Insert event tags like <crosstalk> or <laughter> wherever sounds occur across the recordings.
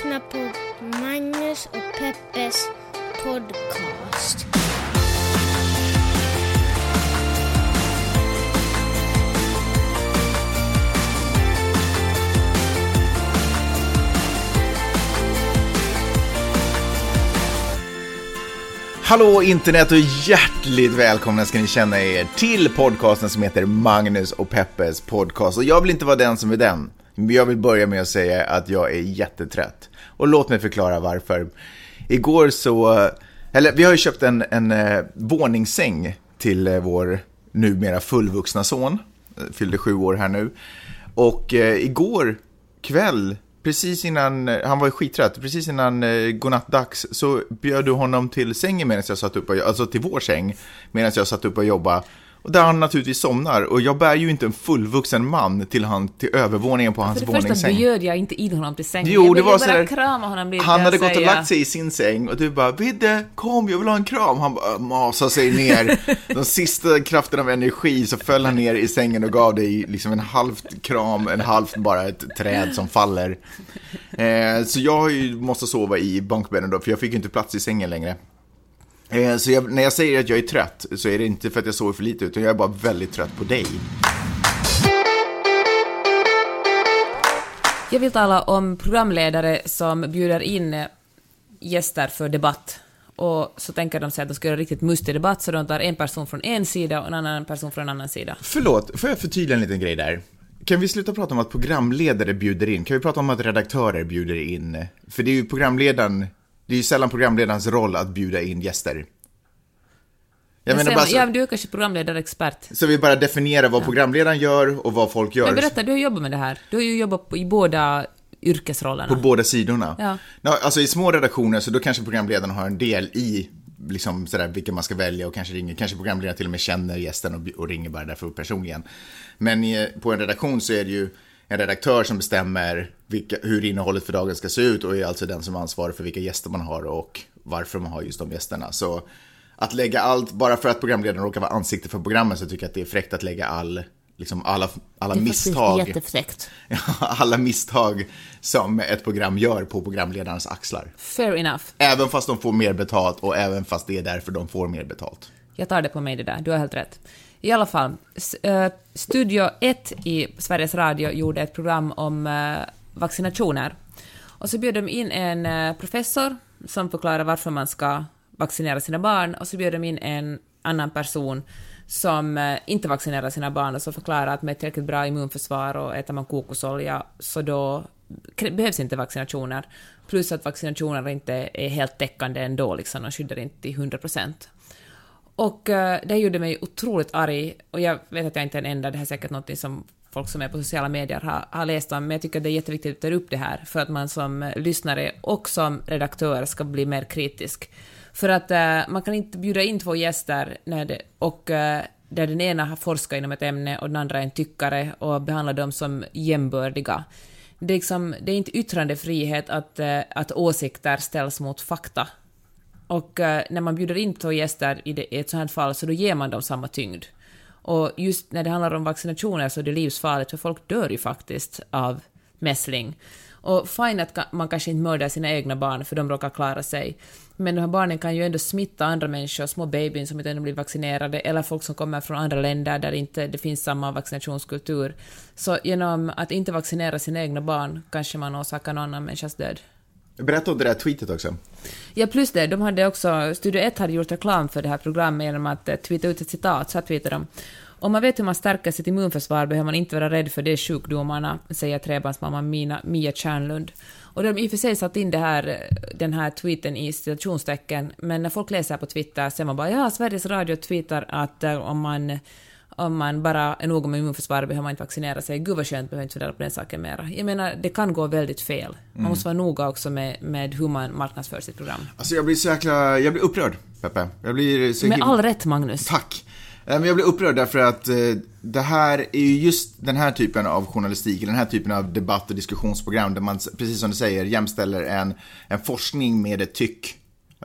lyssnar på Magnus och Peppes podcast. Hallå internet och hjärtligt välkomna ska ni känna er till podcasten som heter Magnus och Peppes podcast. Och jag vill inte vara den som är den. Jag vill börja med att säga att jag är jättetrött. Och låt mig förklara varför. Igår så, eller vi har ju köpt en, en eh, våningssäng till eh, vår numera fullvuxna son. Eh, fyllde sju år här nu. Och eh, igår kväll precis innan, eh, han var ju skittrött, precis innan eh, godnattdags så bjöd du honom till sängen medan jag satt upp och, alltså till vår säng, medan jag satt upp och jobbade. Och där han naturligtvis somnar. Och jag bär ju inte en fullvuxen man till, han, till övervåningen på hans För det första våningssäng. bjöd jag inte in honom till sängen. Jo, det var bara sådär- krama honom lite Han hade gått och lagt sig i sin säng och du bara Vidde, kom jag vill ha en kram. Han bara masade sig ner. <laughs> De sista krafterna av energi så föll han ner i sängen och gav dig liksom en halvt kram, en halvt bara ett träd som faller. Eh, så jag måste sova i bunkbädden då, för jag fick ju inte plats i sängen längre. Eh, så jag, när jag säger att jag är trött så är det inte för att jag sover för lite, utan jag är bara väldigt trött på dig. Jag vill tala om programledare som bjuder in eh, gäster för debatt. Och så tänker de sig att de ska göra riktigt mustig debatt, så de tar en person från en sida och en annan person från en annan sida. Förlåt, får jag förtydliga en liten grej där? Kan vi sluta prata om att programledare bjuder in? Kan vi prata om att redaktörer bjuder in? För det är ju programledaren, det är ju sällan programledarens roll att bjuda in gäster. Jag menar bara så, ja, du är kanske programledare-expert. så vi bara definierar vad programledaren gör och vad folk gör Men berätta, du har jobbat med det här. Du har ju jobbat i båda yrkesrollerna. på båda sidorna. Ja. Nå, alltså i små redaktioner så då kanske programledaren har en del i liksom sådär vilka man ska välja och kanske ringer, kanske programledaren till och med känner gästen och, och ringer bara därför personligen. Men i, på en redaktion så är det ju en redaktör som bestämmer vilka, hur innehållet för dagen ska se ut och är alltså den som ansvarar för vilka gäster man har och varför man har just de gästerna. Så att lägga allt, bara för att programledaren råkar vara ansikte för programmet så tycker jag att det är fräckt att lägga all, liksom alla, alla misstag jättefräckt. <laughs> alla misstag som ett program gör på programledarens axlar. Fair enough. Även fast de får mer betalt och även fast det är därför de får mer betalt. Jag tar det på mig det där, du har helt rätt. I alla fall, eh, Studio 1 i Sveriges Radio gjorde ett program om eh, vaccinationer. Och så bjöd de in en eh, professor som förklarar varför man ska vaccinera sina barn och så bjöd de in en annan person som inte vaccinerar sina barn och så förklarar att med tillräckligt bra immunförsvar och äter man kokosolja så då behövs inte vaccinationer. Plus att vaccinationer inte är helt täckande ändå, liksom, de skyddar inte till 100 procent. Och eh, det gjorde mig otroligt arg, och jag vet att jag inte är den enda, det här är säkert något som folk som är på sociala medier har, har läst om, men jag tycker att det är jätteviktigt att ta upp det här, för att man som eh, lyssnare och som redaktör ska bli mer kritisk. För att uh, man kan inte bjuda in två gäster när det, och uh, där den ena har forskat inom ett ämne och den andra är en tyckare och behandla dem som jämbördiga. Det är, liksom, det är inte yttrandefrihet att, uh, att åsikter ställs mot fakta. Och eh, när man bjuder in två gäster i, det, i ett sådant här fall så då ger man dem samma tyngd. Och just när det handlar om vaccinationer så är det livsfarligt för folk dör ju faktiskt av mässling. Och fine att man kanske inte mördar sina egna barn för de råkar klara sig. Men de här barnen kan ju ändå smitta andra människor, små babyn som inte ännu blivit vaccinerade eller folk som kommer från andra länder där inte det finns samma vaccinationskultur. Så genom att inte vaccinera sina egna barn kanske man orsakar någon annan människas död. Berätta om det där tweetet också. Ja, plus det, de hade också, Studio 1 hade gjort reklam för det här programmet genom att eh, tweeta ut ett citat, så här tweetade de. Om man vet hur man stärker sitt immunförsvar behöver man inte vara rädd för de sjukdomarna, säger trebarnsmamman Mina, Mia Tjärnlund. Och de har i och för sig satt in det här, den här tweeten i citationstecken, men när folk läser på Twitter ser man bara ja, Sveriges Radio tweetar att eh, om man om man bara är noga med immunförsvaret behöver man inte vaccinera sig. Gud vad skönt, behöver inte fundera på den saken mera. Jag menar, det kan gå väldigt fel. Man måste vara noga också med, med hur man marknadsför sitt program. Alltså jag blir så jäkla, jag blir upprörd, Peppe. Jag blir så Med himla- all rätt, Magnus. Tack. Eh, Men jag blir upprörd därför att eh, det här är ju just den här typen av journalistik, den här typen av debatt och diskussionsprogram där man, precis som du säger, jämställer en, en forskning med ett tyck,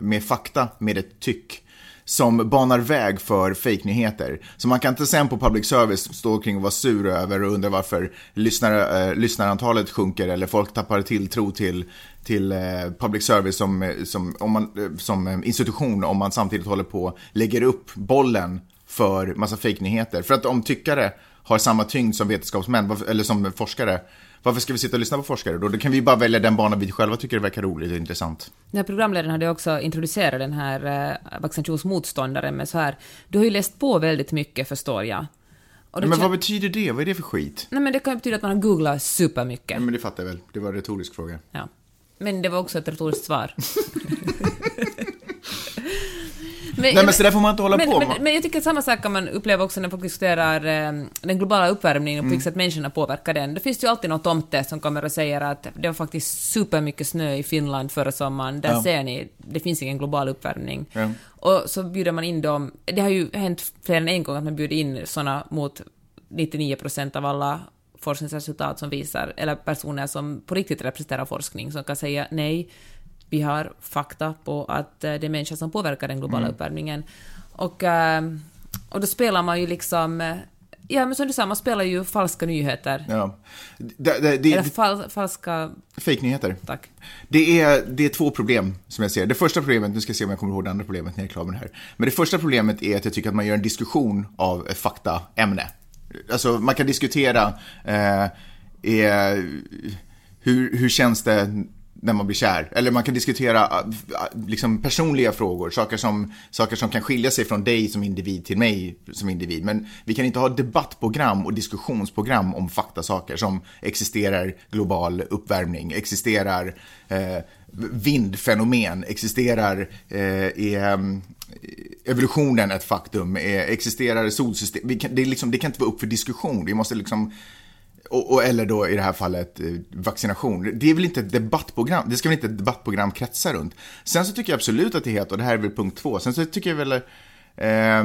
med fakta med ett tyck som banar väg för fejknyheter. Så man kan inte sen på public service stå kring och vara sur över och undra varför lyssnare, eh, lyssnarantalet sjunker eller folk tappar tilltro till, till eh, public service som, eh, som, om man, eh, som eh, institution om man samtidigt håller på lägger upp bollen för massa fejknyheter. För att om tyckare har samma tyngd som vetenskapsmän, eller som forskare, varför ska vi sitta och lyssna på forskare då? Då kan vi bara välja den bana vi själva tycker verkar roligt och intressant. Den här programledaren hade också introducerat den här eh, vaccinationsmotståndaren med så här, du har ju läst på väldigt mycket förstår jag. Ja, men vad betyder det? Vad är det för skit? Nej men det kan ju betyda att man har googlat supermycket. Ja, men det fattar jag väl. Det var en retorisk fråga. Ja. Men det var också ett retoriskt svar. <laughs> Men, Nej men så där får man inte hålla men, på men, men, jag tycker att samma sak kan man uppleva också när folk diskuterar eh, den globala uppvärmningen och på mm. vilket sätt människorna påverkar den. Det finns ju alltid någon tomte som kommer och säger att det var faktiskt supermycket snö i Finland förra sommaren. Där ja. ser ni, det finns ingen global uppvärmning. Ja. Och så bjuder man in dem, det har ju hänt fler än en gång att man bjuder in såna mot 99 procent av alla forskningsresultat som visar, eller personer som på riktigt representerar forskning, som kan säga nej, vi har fakta på att eh, det är människan som påverkar den globala mm. uppvärmningen. Och, eh, och då spelar man ju liksom eh, Ja, men som du sa, man spelar ju falska nyheter. Ja. Det, det, det, Eller fal, falska... Fake-nyheter. Tack. Det är, det är två problem som jag ser. Det första problemet, nu ska jag se om jag kommer ihåg det andra problemet när jag är klar med det här. Men det första problemet är att jag tycker att man gör en diskussion av ett faktaämne. Alltså, man kan diskutera, eh, är, hur, hur känns det när man blir kär. Eller man kan diskutera äh, äh, liksom, personliga frågor, saker som, saker som kan skilja sig från dig som individ till mig som individ. Men vi kan inte ha debattprogram och diskussionsprogram om faktasaker som existerar global uppvärmning, existerar eh, vindfenomen, existerar eh, är, ehm, evolutionen ett faktum, är, existerar solsystem. Kan, det, liksom, det kan inte vara upp för diskussion. Vi måste liksom och, och, eller då i det här fallet eh, vaccination. Det är väl inte ett debattprogram, det ska väl inte ett debattprogram kretsa runt. Sen så tycker jag absolut att det heter, och det här är väl punkt två, sen så tycker jag väl, eh,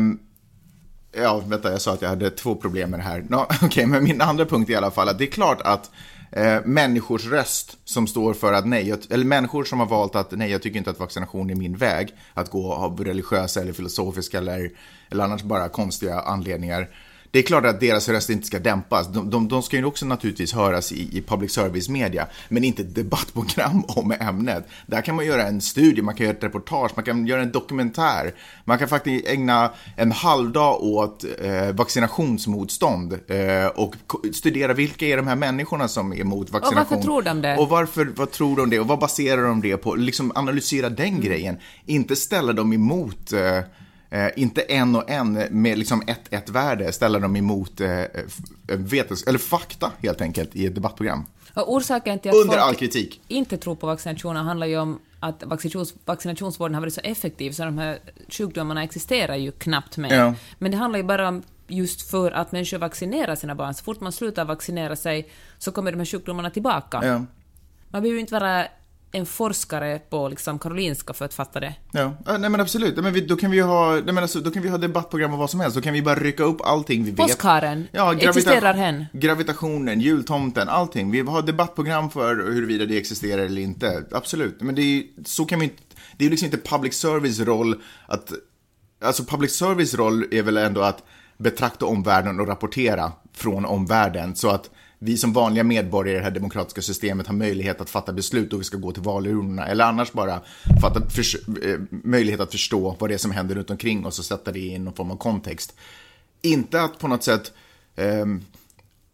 ja vänta jag sa att jag hade två problem med det här. No, <laughs> Okej, okay, men min andra punkt i alla fall att det är klart att eh, människors röst som står för att nej, eller människor som har valt att nej, jag tycker inte att vaccination är min väg, att gå av religiösa eller filosofiska eller, eller annars bara konstiga anledningar det är klart att deras röst inte ska dämpas. De, de, de ska ju också naturligtvis höras i, i public service-media, men inte debattprogram <laughs> om ämnet. Där kan man göra en studie, man kan göra ett reportage, man kan göra en dokumentär. Man kan faktiskt ägna en halvdag åt eh, vaccinationsmotstånd eh, och studera vilka är de här människorna som är emot vaccination. Och varför tror de det? Och varför, vad tror de det? Och vad baserar de det på? Liksom analysera den mm. grejen. Inte ställa dem emot eh, Eh, inte en och en med liksom ett, ett värde ställa dem emot eh, vetens eller fakta helt enkelt i ett debattprogram. Och orsaken till att Under all kritik. inte tror på vaccinationer handlar ju om att vaccinations, vaccinationsvården har varit så effektiv så de här sjukdomarna existerar ju knappt mer. Ja. Men det handlar ju bara om just för att människor vaccinerar sina barn. Så fort man slutar vaccinera sig så kommer de här sjukdomarna tillbaka. Ja. Man behöver ju inte vara en forskare på liksom Karolinska för att fatta det. Ja, nej men absolut. Men vi, då, kan vi ha, nej men alltså, då kan vi ha debattprogram och vad som helst. Då kan vi bara rycka upp allting vi vet. Påskharen, ja, existerar hen? Gravitationen, jultomten, allting. Vi har debattprogram för huruvida det existerar eller inte. Absolut. Men det är, så kan vi inte, det är liksom inte public service roll att, alltså public service roll är väl ändå att betrakta omvärlden och rapportera från omvärlden. Så att vi som vanliga medborgare i det här demokratiska systemet har möjlighet att fatta beslut och vi ska gå till valurnorna. Eller annars bara fatta eh, möjlighet att förstå vad det är som händer runt omkring oss och sätta det i någon form av kontext. Inte att på något sätt eh,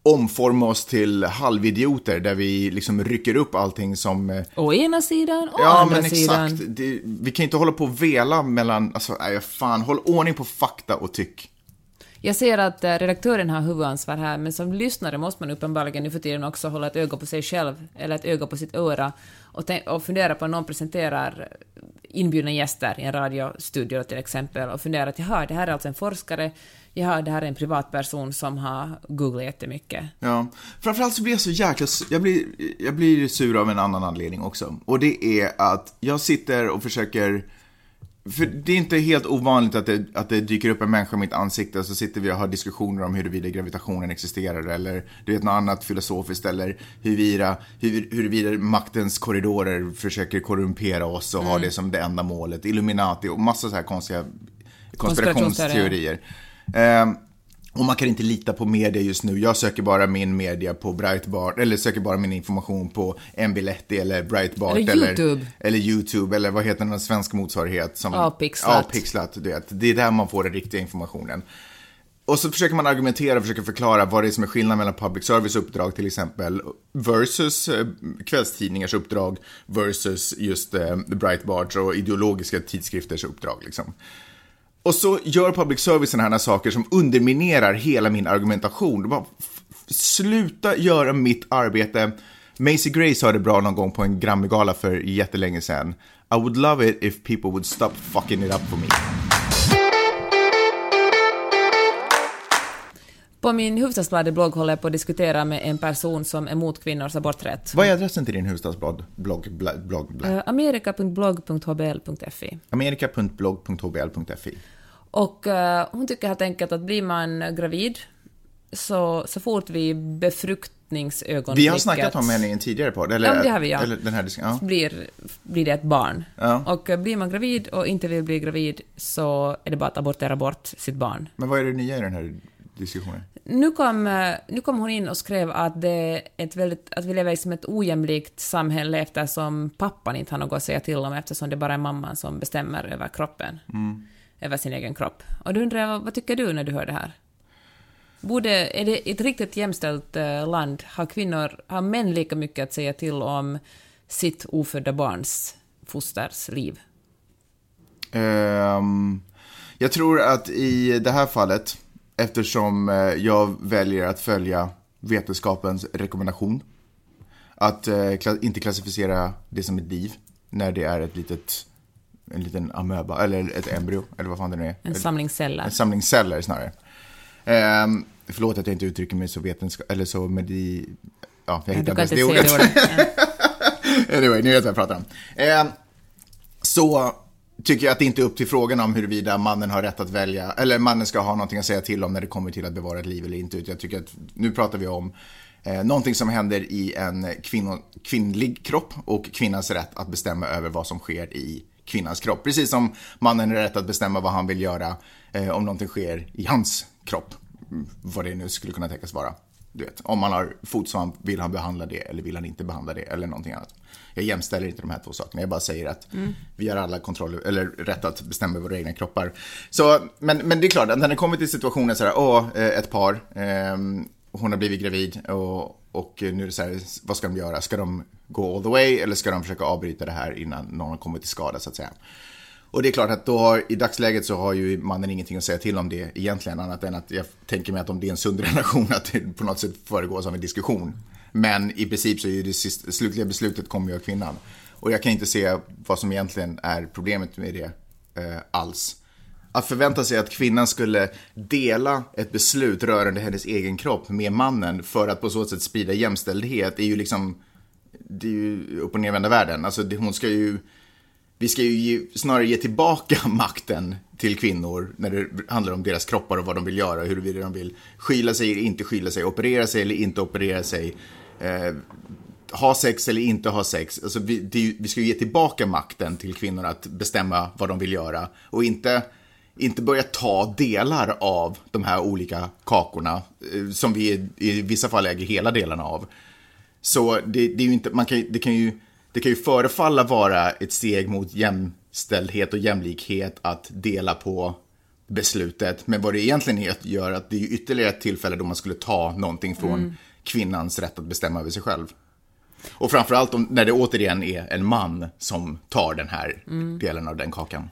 omforma oss till halvidioter där vi liksom rycker upp allting som... Eh, å ena sidan, å ja, andra men sidan. exakt. Det, vi kan inte hålla på och vela mellan, alltså, nej, fan, håll ordning på fakta och tyck. Jag ser att eh, redaktören har huvudansvar här, men som lyssnare måste man uppenbarligen nu för tiden också hålla ett öga på sig själv, eller ett öga på sitt öra, och, och fundera på om någon presenterar inbjudna gäster i en radiostudio till exempel, och fundera att jaha, det här är alltså en forskare, jaha, det här är en privatperson som har googlat jättemycket. Ja, framförallt så blir jag så jäkla, jag blir, jag blir sur av en annan anledning också, och det är att jag sitter och försöker för det är inte helt ovanligt att det, att det dyker upp en människa i mitt ansikte och så sitter vi och har diskussioner om huruvida gravitationen existerar eller du vet något annat filosofiskt eller huruvida, hur, huruvida maktens korridorer försöker korrumpera oss och mm. ha det som det enda målet. Illuminati och massa så här konstiga konspirationsteorier. Eh, och man kan inte lita på media just nu. Jag söker bara min media på Breitbart, eller söker bara min information på Mbiletti eller Breitbart. Eller YouTube. Eller, eller YouTube, eller vad heter den svenska motsvarighet? Som, Ja, Pixlat. Ja, Pixlat, du vet. Det är där man får den riktiga informationen. Och så försöker man argumentera och försöker förklara vad det är som är skillnaden mellan public service uppdrag till exempel versus eh, kvällstidningars uppdrag versus just eh, Breitbart och ideologiska tidskrifters uppdrag. Liksom. Och så gör public service sådana här saker som underminerar hela min argumentation. Bara, sluta göra mitt arbete. Macy Gray sa det bra någon gång på en Grammy-gala för jättelänge sedan. I would love it if people would stop fucking it up for me. På min Hufvudstadsbladet-blogg håller jag på att diskutera med en person som är emot kvinnors aborträtt. Vad är adressen till din huvudstadsblogg? Blogg, blogg, blogg, blogg. Uh, Amerika.blogg.hbl.fi Amerika.blogg.hbl.fi. Och eh, hon tycker helt enkelt att blir man gravid så, så fort vi befruktningsögonblicket Vi har snackat om henne i en tidigare podd. Eller, Ja, det har vi, ja. Eller den här. Ja. blir, blir det ett barn. Ja. Och eh, blir man gravid och inte vill bli gravid så är det bara att abortera bort sitt barn. Men vad är det nya i den här diskussionen? Nu kom, eh, nu kom hon in och skrev att, det är ett väldigt, att vi lever i som ett ojämlikt samhälle eftersom pappan inte har något att säga till om eftersom det bara är mamman som bestämmer över kroppen. Över sin egen kropp. Och då undrar jag, vad, tycker du när du hör det här? Borde, är det ett riktigt jämställt eh, land? Har kvinnor, har män lika mycket att säga till om sitt ofödda barns fosters liv? Um, jag tror att i det här fallet, eftersom eh, jag väljer att följa vetenskapens rekommendation, att eh, kla- inte klassificera det som ett liv när det är ett litet, en liten amöba, eller ett embryo, eller vad fan det nu är. En samling celler. En samling celler snarare. Ehm, förlåt att jag inte uttrycker mig så vetenskap, eller så medi... Ja, jag hittar inte ens det det ordet. <laughs> Ja. Anyway, ni vet vad jag pratar om. Ehm, så tycker jag att det inte är upp till frågan om huruvida mannen har rätt att välja, eller mannen ska ha någonting att säga till om när det kommer till att bevara ett liv eller inte. Jag tycker att nu pratar vi om eh, någonting som händer i en kvinno, kvinnlig kropp och kvinnans rätt att bestämma över vad som sker i kvinnans kropp. Precis som mannen har rätt att bestämma vad han vill göra eh, om någonting sker i hans kropp. Mm, Vad det nu skulle kunna tänkas vara. Du vet, om man har fotsvamp, vill han behandla det eller vill han inte behandla det eller någonting annat. Jag jämställer inte de här två sakerna, jag bara säger att vi har alla kontroll, eller rätt att bestämma våra egna kroppar. Så, men, men det är klart, när det kommer till situationen så här, åh, eh, ett par, ehm, hon har blivit gravid och, och nu är det så här, vad ska de göra? Ska de gå all the way eller ska de försöka avbryta det här innan någon har kommit till skada så att säga? Och det är klart att då har, i dagsläget så har ju mannen ingenting att säga till om det egentligen, annat än att jag tänker mig att om det är en sund <laughs> relation att det på något sätt föregås av en diskussion. Men i princip så är ju det sist, slutliga beslutet kommer ju av kvinnan. Och jag kan inte se vad som egentligen är problemet med det eh, alls. Att förvänta sig att kvinnan skulle dela ett beslut rörande hennes egen kropp med mannen för att på så sätt sprida jämställdhet är ju liksom, det är ju upp och nervända världen. Alltså det, hon ska ju, vi ska ju ge, snarare ge tillbaka <laughs> makten till kvinnor när det handlar om deras kroppar och vad de vill göra, huruvida de vill skyla sig eller inte skyla sig, operera sig eller inte operera sig, eh, ha sex eller inte ha sex. Alltså vi, det, vi ska ju ge tillbaka makten till kvinnor att bestämma vad de vill göra och inte, inte börja ta delar av de här olika kakorna eh, som vi i, i vissa fall äger hela delarna av. Så det, det är inte, man kan, det, kan ju, det kan ju förefalla vara ett steg mot jämställdhet och jämlikhet att dela på beslutet. Men vad det egentligen gör att det är ytterligare ett tillfälle då man skulle ta någonting från kvinnans rätt att bestämma över sig själv. Och framförallt om, när det återigen är en man som tar den här delen av den kakan.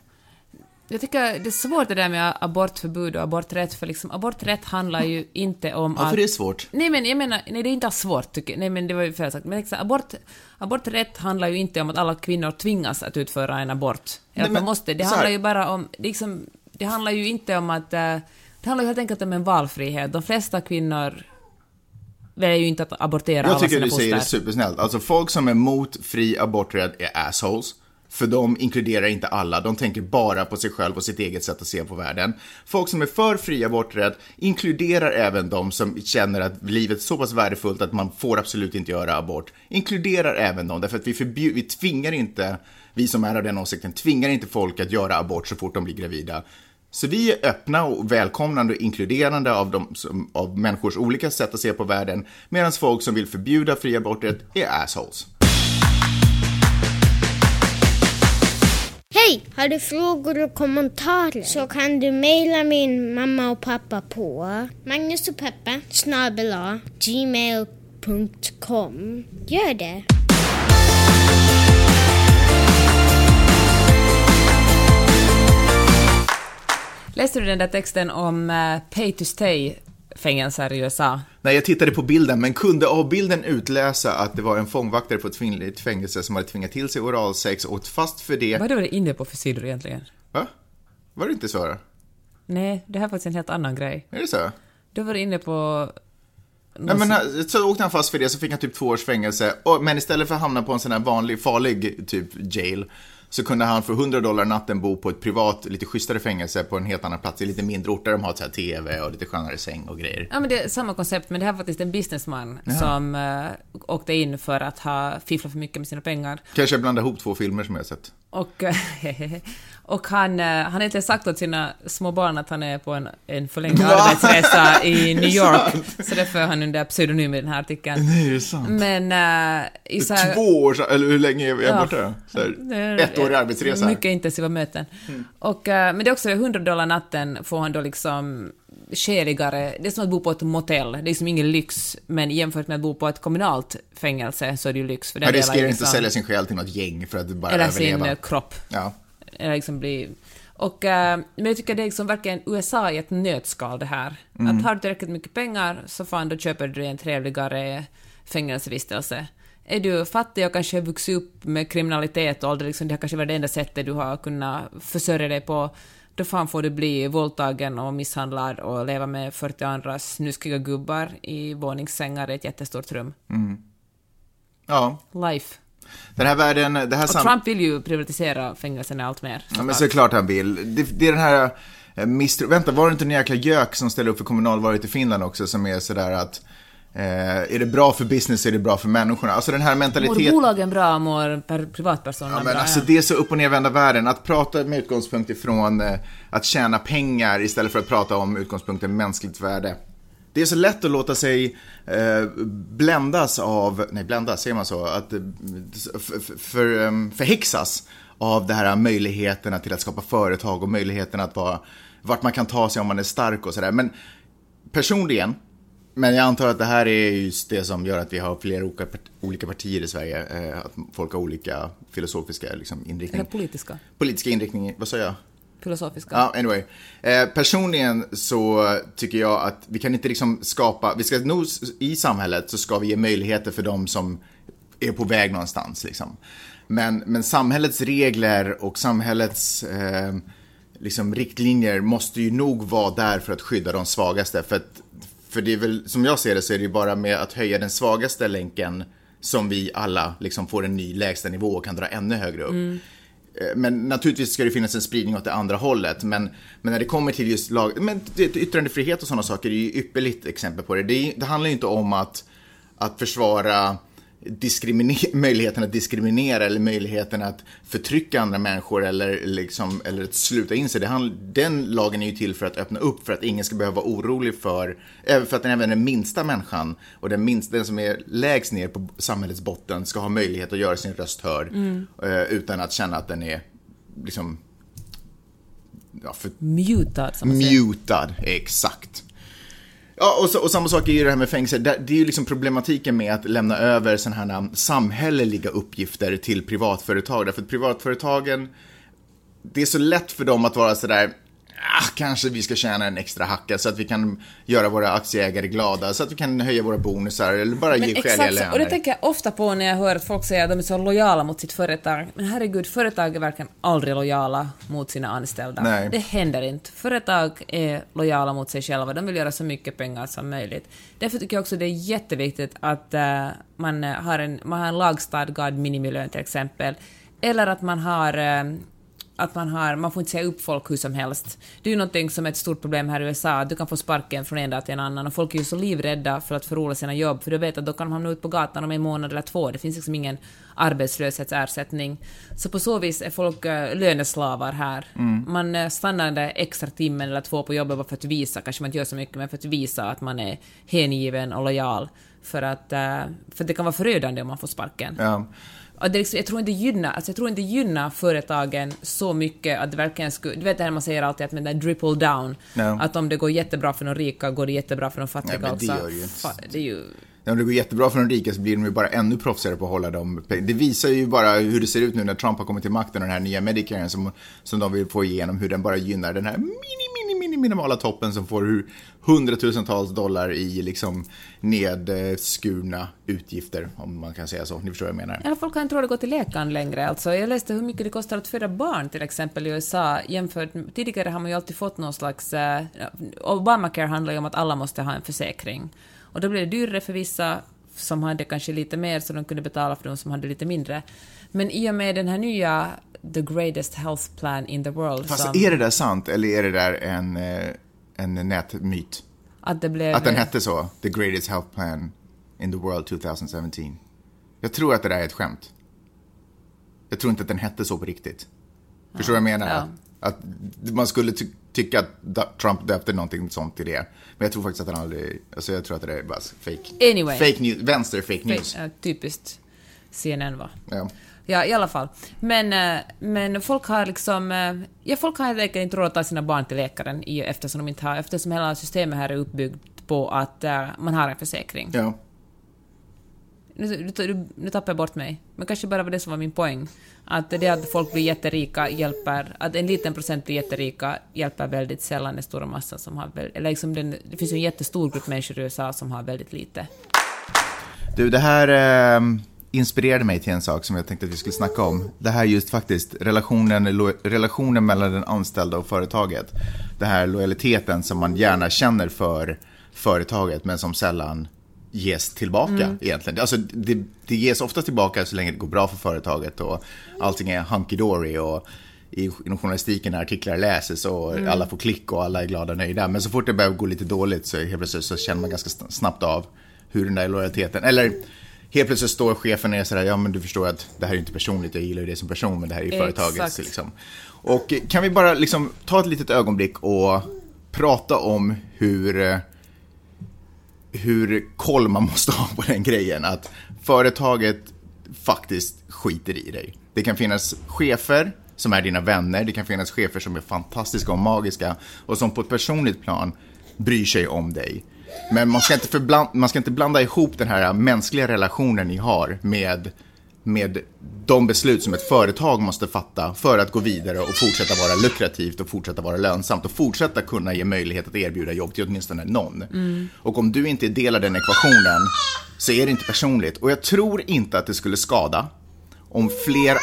Jag tycker det är svårt det där med abortförbud och aborträtt, för liksom aborträtt handlar ju inte om Varför att... det är svårt? Nej men jag menar, nej det är inte alls svårt tycker jag. Nej men det var ju fel sagt. Men liksom, abort, aborträtt handlar ju inte om att alla kvinnor tvingas att utföra en abort. Eller Nej, att man men måste. Det handlar ju bara om, liksom, det handlar ju inte om att... eh, det handlar ju helt enkelt om en valfrihet. De flesta kvinnor väljer ju inte att abortera Jag alla tycker sina du säger det supersnällt. Alltså folk som är emot fri aborträtt är assholes. För de inkluderar inte alla, de tänker bara på sig själv och sitt eget sätt att se på världen. Folk som är för fri aborträtt inkluderar även de som känner att livet är så pass värdefullt att man får absolut inte göra abort. Inkluderar även dem, därför att vi, förbjud, vi tvingar inte, vi som är av den åsikten, tvingar inte folk att göra abort så fort de blir gravida. Så vi är öppna och välkomnande och inkluderande av, de, som, av människors olika sätt att se på världen, medan folk som vill förbjuda fri aborträtt är assholes. Hej! Har du frågor och kommentarer så kan du mejla min mamma och pappa på Magnus och Peppe snabel-a gmail.com. Gör det! Läste du den där texten om eh, pay to stay-fängelser i USA? Nej, jag tittade på bilden, men kunde av bilden utläsa att det var en fångvaktare på ett kvinnligt fängelse som hade tvingat till sig oralsex och åkt fast för det. Vad är du inne på för sidor egentligen? Va? Var det inte så? Nej, det här är faktiskt en helt annan grej. Är det så? Du var inne på... Nej, men så åkte han fast för det, så fick han typ två års fängelse. Men istället för att hamna på en sån här vanlig, farlig typ jail, så kunde han för 100 dollar natten bo på ett privat, lite schysstare fängelse på en helt annan plats, i lite mindre ort där de har så här TV och lite skönare säng och grejer. Ja, men det är samma koncept, men det här var faktiskt en businessman som uh, åkte in för att ha fifflat för mycket med sina pengar. Kanske jag blandar ihop två filmer som jag har sett. Och, <laughs> och han, eh, han har inte sagt åt sina små barn att han är på en, en förlängd arbetsresa i <laughs> New York, så därför är han under pseudonym i den här artikeln. Nej, det är sant. Men uh, i så här, Två år, eller hur länge är vi Ja. borta? Så här, ett år i arbetsresa. Mycket intensiva möten. Och, eh, men det är också det, 100 dollar natten får han då liksom skäligare, det är som att bo på ett motell, det är liksom ingen lyx, men jämfört med att bo på ett kommunalt fängelse så är det ju lyx. För Han delar riskerar ju inte att liksom- sälja sin själ till något gäng för att bara Eller sin överleva. eh, kropp. Ja. Eller liksom bli... Och, eh, men jag tycker det är liksom verkligen USA i ett nötskal det här. Att har du tillräckligt mycket pengar så fan då köper du en trevligare fängelsevistelse. Är du fattig och kanske vuxit upp med kriminalitet och aldrig liksom, det har kanske varit det enda sättet du har kunnat försörja dig på, då fan får du bli våldtagen och misshandlad och leva med 40 andra snuskiga gubbar i våningssängar i ett jättestort rum. ja. Life. Den här världen, det här sam- Trump vill ju privatisera fängelserna allt mer. Ja, men såklart han vill. Det, det är den här eh, misstro... Vänta, var det inte en jäkla gök som ställde upp för kommunalvalet i Finland också som är sådär att eh, är det bra för business är det bra för människorna. Alltså den här Mår mentaliteten... bolagen bra, mår per privatpersonerna Ja, men bra? alltså det är så upp och nervända världen. Att prata med utgångspunkt ifrån eh, att tjäna pengar istället för att prata om utgångspunkten mänskligt värde. Det är så lätt att låta sig eh, bländas av, nej bländas, säger man så? Att, eh, för, för, ehm, förhäxas av det här möjligheterna till att skapa företag och möjligheten att vara, vart man kan ta sig om man är stark och sådär. Men personligen, men jag antar att det här är just det som gör att vi har flera olika part- olika partier i Sverige. Eh, att folk har olika filosofiska liksom, Eller inriktning. politiska? Politiska inriktning, vad sa jag? Filosofiska? Ja, anyway. Eh, personligen så tycker jag att vi kan inte liksom skapa, vi ska nog i samhället så ska vi ge möjligheter för de som är på väg någonstans liksom. Men, men samhällets regler och samhällets eh, liksom riktlinjer måste ju nog vara där för att skydda de svagaste. För, att, för det är väl, som jag ser det så är det ju bara med att höja den svagaste länken som vi alla liksom får en ny lägsta nivå och kan dra ännu högre upp. Eh, Eh, men naturligtvis ska det finnas en spridning åt det andra hållet. Men, men när det kommer till just lag, men yttrandefrihet och sådana saker är ju ypperligt exempel på det. Det, det handlar ju inte om att, att försvara <laughs> möjligheten att diskriminera eller möjligheten att förtrycka andra människor eller, liksom, eller att sluta in sig. Den lagen är ju till för att öppna upp för att ingen ska behöva vara orolig för, även för att även den minsta människan och den, minsta, den som är lägst ner på samhällets botten ska ha möjlighet att göra sin röst hörd eh, utan att känna att den är liksom ja, för Mutad. Mutad, exakt. Ja, och, så, och samma sak är ju det här med fängelse. Det, det är ju liksom problematiken med att lämna över sådana här samhälleliga uppgifter till privatföretag. Därför att privatföretagen, det är så lätt för dem att vara sådär, ah, kanske vi ska tjäna en extra hacka så att vi kan göra våra aktieägare glada, så att vi kan höja våra bonusar eller bara Men ge skäliga löner. och det tänker jag ofta på när jag hör att folk säger att de är så lojala mot sitt företag. Men herregud, företag är verkligen aldrig lojala mot sina anställda. Nej. Det händer inte. Företag är lojala mot sig själva, de vill göra så mycket pengar som möjligt. Därför tycker jag också det är jätteviktigt att eh, man, har en, man har en lagstadgad minimilön till exempel. Eller att man har eh, att man har, man får inte säga upp folk hur som helst. Det är ju någonting som är ett stort problem här i USA, att du kan få sparken från en dag till en annan och folk är ju så livrädda för att förlora sina jobb, för du vet att då kan de hamna ut på gatan om en månad eller två, det finns liksom ingen arbetslöshetsersättning. Så på så vis är folk uh, löneslavar här. Mm. Man uh, stannar den där extra timmen eller två på jobbet bara för att visa, kanske man inte gör så mycket, men för att visa att man är hängiven och lojal. För att, uh, för det kan vara förödande om man får sparken. Ja. Och det liksom, jag, tror inte gynnar, alltså jag tror inte gynnar företagen så mycket att det verkligen skulle... Du vet det här man säger alltid att med den dripple down, no. att om det går jättebra för de rika går det jättebra för de fattiga. Nej, men det gör ju inte. Det är ju... Om det går jättebra för de rika så blir de ju bara ännu proffsigare på att hålla dem. Det visar ju bara hur det ser ut nu när Trump har kommit till makten och den här nya Medicaren som, som de vill få igenom, hur den bara gynnar den här mini, minimala toppen som får hundratusentals dollar i liksom nedskurna utgifter, om man kan säga så. Ni förstår vad jag menar. Eller folk har inte råd att gå till läkaren längre. Alltså, jag läste hur mycket det kostar att föda barn till exempel i USA jämfört tidigare har man ju alltid fått någon slags... Eh, Obamacare handlar ju om att alla måste ha en försäkring. Och då blir det dyrare för vissa som hade kanske lite mer så de kunde betala för de som hade lite mindre. Men i och med den här nya the greatest health plan in the world. Fast som, är det där sant eller är det där en, eh, en nätmyt? Att det blev... Att den hette så, the greatest health plan in the world 2017. Jag tror att det där är ett skämt. Jag tror inte att den hette så på riktigt. Ja. Förstår du vad jag menar? Ja. Att man skulle ty tycka att Trump döpte någonting sånt till det. Men jag tror faktiskt att han aldrig, alltså jag tror att det är bara fake. Anyway. Fake news, vänster fake news. Fake, uh, typiskt CNN va? Ja. Ja, i alla fall. Men, uh, men folk har liksom... Uh, ja, folk har helt enkelt inte råd att ta sina barn till läkaren eftersom de inte har... Eftersom hela systemet här är uppbyggt på att man har en försäkring. Ja. Nu, nu, nu tappar jag bort mig. Men kanske bara var det som var min poäng. Att det att folk blir jätterika hjälper, att en liten procent blir jätterika hjälper väldigt sällan den stora massan som har väldigt, eller liksom den, det finns ju en jättestor grupp människor i USA som har väldigt lite. Du, det här eh, inspirerade mig till en sak som jag tänkte att vi skulle snacka om. Det här just faktiskt relationen, relationen mellan den anställda och företaget. Det här lojaliteten som man gärna känner för företaget men som sällan ges tillbaka mm. egentligen. Alltså, det, det ges ofta tillbaka så länge det går bra för företaget och allting är hunky-dory och i, inom journalistiken när artiklar läses och mm. alla får klick och alla är glada och nöjda. Men så fort det börjar gå lite dåligt så helt plötsligt så känner man ganska snabbt av hur den där lojaliteten, eller helt plötsligt står chefen och är sådär, ja men du förstår att det här är inte personligt, jag gillar ju det som person, men det här är ju företaget. Liksom. Och kan vi bara liksom ta ett litet ögonblick och prata om hur hur koll man <laughs> måste ha på den grejen. Att företaget faktiskt skiter i dig. Det kan finnas chefer som är dina vänner, det kan finnas chefer som är fantastiska och magiska och som på ett personligt plan bryr sig om dig. Men man ska inte, förblanda, man ska inte blanda ihop den här mänskliga relationen ni har med med de beslut som ett företag måste fatta för att gå vidare och fortsätta vara lukrativt och fortsätta vara lönsamt och fortsätta kunna ge möjlighet att erbjuda jobb till åtminstone någon. Mm. Och om du inte delar den ekvationen så är det inte personligt. Och jag tror inte att det skulle skada om fler...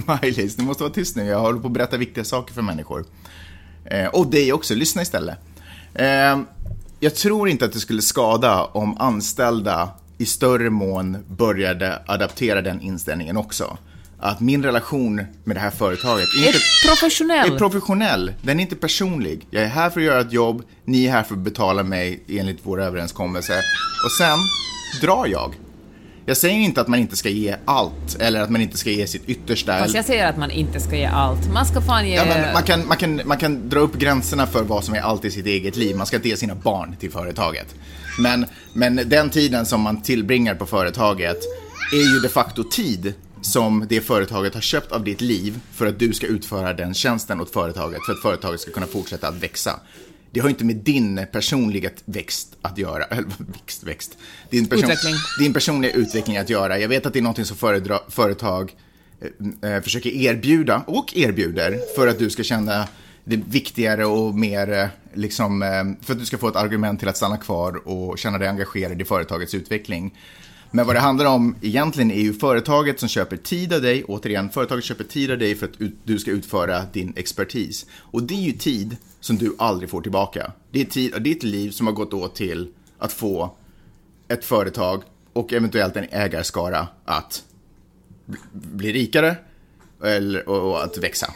<laughs> Maj-Lis, du måste vara tyst nu. Jag håller på att berätta viktiga saker för människor. Eh, och dig också, lyssna istället. Eh, jag tror inte att det skulle skada om anställda i större mån började adaptera den inställningen också. Att min relation med det här företaget är, inte, professionell. är professionell. Den är inte personlig. Jag är här för att göra ett jobb, ni är här för att betala mig enligt vår överenskommelse. Och sen drar jag. Jag säger inte att man inte ska ge allt, eller att man inte ska ge sitt yttersta. Fast jag säger att man inte ska ge allt. Man ska fan ge... Ja, men man, kan, man, kan, man kan dra upp gränserna för vad som är allt i sitt eget liv. Man ska inte ge sina barn till företaget. Men, men den tiden som man tillbringar på företaget är ju de facto tid som det företaget har köpt av ditt liv för att du ska utföra den tjänsten åt företaget, för att företaget ska kunna fortsätta att växa. Det har inte med din personliga växt att göra, eller <laughs> växt, växt. Din, person, utveckling. din personliga utveckling att göra. Jag vet att det är något som föredra, företag eh, eh, försöker erbjuda och erbjuder för att du ska känna det viktigare och mer, eh, liksom, eh, för att du ska få ett argument till att stanna kvar och känna dig engagerad i företagets utveckling. Men vad det handlar om egentligen är ju företaget som köper tid av dig, återigen, företaget köper tid av dig för att du ska utföra din expertis. Och det är ju tid som du aldrig får tillbaka. Det är tid av ditt liv som har gått åt till att få ett företag och eventuellt en ägarskara att bli rikare eller, och, och att växa.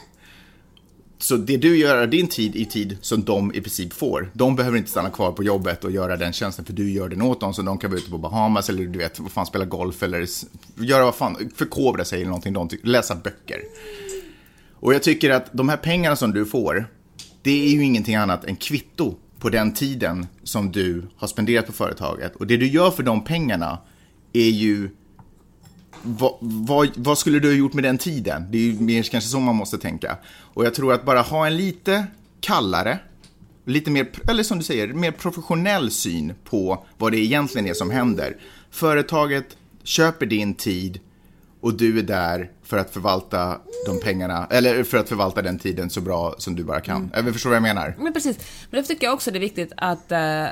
Så det du gör din tid i tid som de i princip får. De behöver inte stanna kvar på jobbet och göra den tjänsten för du gör den åt dem så de kan vara ute på Bahamas eller du vet, vad fan, spela golf eller göra vad fan, förkovra sig eller någonting, de läsa böcker. Och jag tycker att de här pengarna som du får, det är ju ingenting annat än kvitto på den tiden som du har spenderat på företaget. Och det du gör för de pengarna är ju vad, vad, vad skulle du ha gjort med den tiden? Det är ju mer kanske så man måste tänka. Och jag tror att bara ha en lite kallare, lite mer, eller som du säger, mer professionell syn på vad det egentligen är som händer. Företaget köper din tid och du är där för att förvalta de pengarna, eller för att förvalta den tiden så bra som du bara kan. Mm. Förstår du vad jag menar? Men precis. Men därför tycker jag också det är viktigt att eh,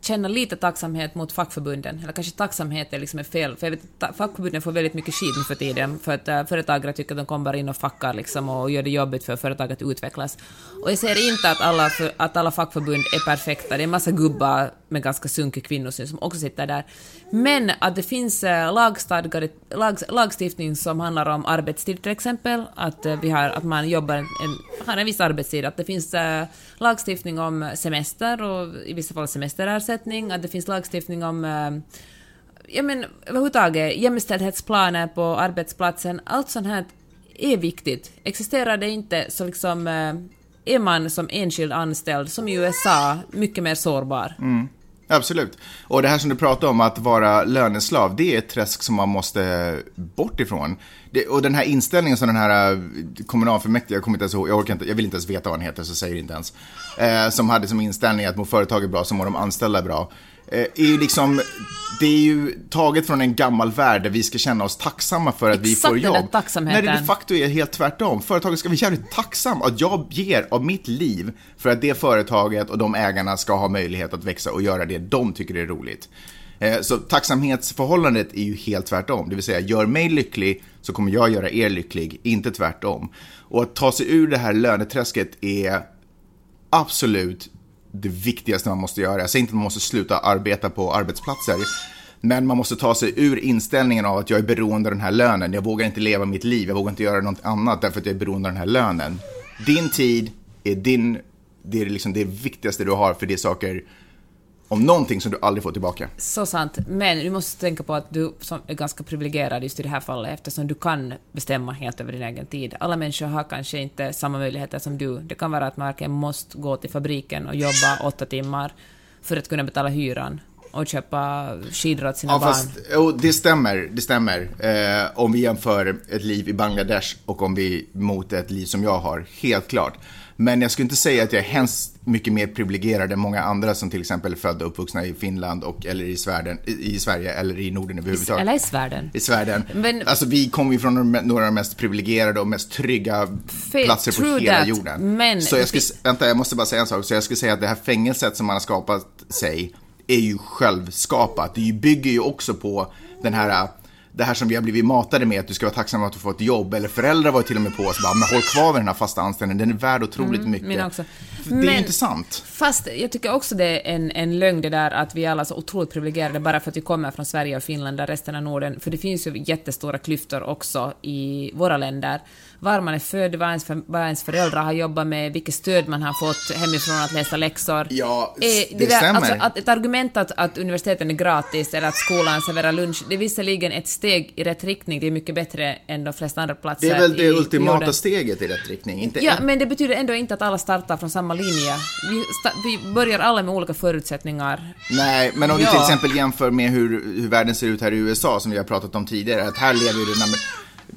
känna lite tacksamhet mot fackförbunden. Eller kanske tacksamhet är liksom fel, för jag vet att fackförbunden får väldigt mycket skit nu för tiden, för att äh, företagare tycker att de kommer bara in och fuckar liksom och gör det jobbigt för företaget att utvecklas. Och jag ser inte att alla, för, att alla fackförbund är perfekta, det är en massa gubbar med ganska sunkig kvinnosyn som också sitter där. Men att det finns eh, lagstadgade, lag, lagstiftning som handlar om arbetstid till exempel, att, eh, vi har, att man jobbar en, har en viss arbetstid, att det finns eh, lagstiftning om semester och i vissa fall semesterersättning, att det finns lagstiftning om ja men överhuvudtaget jämställdhetsplaner på arbetsplatsen, allt sånt här är viktigt. Existerar det inte så liksom är man som enskild anställd, som i USA, mycket mer sårbar. Mm. Absolut. Och det här som du pratar om, att vara löneslav, det är ett träsk som man måste bort ifrån. Det, och den här inställningen som den här eh, kommunalfullmäktige, jag kommer inte ens ihåg, jag, orkar inte, jag vill inte ens veta vad han heter, så säger det inte ens. Eh, som hade som inställning att mår företaget bra så mår de anställda bra. Eh, är ju liksom, det är ju taget från en gammal värld där vi ska känna oss tacksamma för att vi Exakt får den där jobb. tacksamheten. När det de facto är helt tvärtom. Företaget ska vara jävligt tacksam att jag ger av mitt liv för att det företaget och de ägarna ska ha möjlighet att växa och göra det de tycker är roligt. Eh, Så tacksamhetsförhållandet är ju helt tvärtom. Det vill säga, gör mig lycklig så kommer jag göra er lycklig, inte tvärtom. Och att ta sig ur det här löneträsket är absolut det viktigaste man måste göra. Jag säger inte att man måste sluta arbeta på arbetsplatser, men man måste ta sig ur inställningen av att jag är beroende av den här lönen. Jag vågar inte leva mitt liv, jag vågar inte göra något annat därför att jag är beroende av den här lönen. Din tid är din, det är liksom det viktigaste du har för det är saker, om någonting som du aldrig får tillbaka. Så sant. Men du måste tänka på att du som är ganska privilegierad just i det här fallet eftersom du kan bestämma helt över din egen tid. Alla människor har kanske inte samma möjligheter som du. Det kan vara att man verkligen måste gå till fabriken och jobba åtta timmar för att kunna betala hyran och köpa skidor åt sina Ja, barn. fast jo, det stämmer. Det stämmer. Eh, om vi jämför ett liv i Bangladesh och om vi mot ett liv som jag har, helt klart. Men jag skulle inte säga att jag är hemskt mycket mer privilegierad än många andra som till exempel är födda och uppvuxna i Finland och, eller i, Svärden, i, i Sverige eller i Norden överhuvudtaget. Eller i Svärden. I Svärden. Men- Alltså vi kommer ju från några av de mest privilegierade och mest trygga platser på hela that, jorden. men- Så jag skulle, vänta, jag måste bara säga en sak. Så jag skulle säga att det här fängelset som man har skapat sig är ju självskapat. Det bygger ju också på den här det här som vi har blivit matade med, att du ska vara tacksam att du får ett jobb. Eller föräldrar var till och med på oss bara, men håll kvar vid den här fasta anställningen, den är värd otroligt mycket. också. För Det är Men- ju inte sant. Fast jag tycker också det är en, en lögn det där att vi är alla så otroligt privilegierade bara för att vi kommer från Sverige och Finland, där resten av Norden, för det finns ju jättestora klyftor också i våra länder. Var man är född, vad ens, vad ens föräldrar har jobbat med, vilket stöd man har fått hemifrån att läsa läxor. Ja, Eh, det stämmer. Alltså, att ett argument att, att universiteten är gratis eller att skolan serverar lunch, det är visserligen ett steg i rätt riktning, det är mycket bättre än de flesta andra platser Det är väl det i ultimata jorden. steget i rätt riktning. Inte Ja, ett- men det betyder ändå inte att alla startar från samma linje. Vi, vi börjar alla med olika förutsättningar. Nej, men om du Ja. till exempel jämför med hur, hur världen ser ut här i USA, som vi har pratat om tidigare, att här lever ju den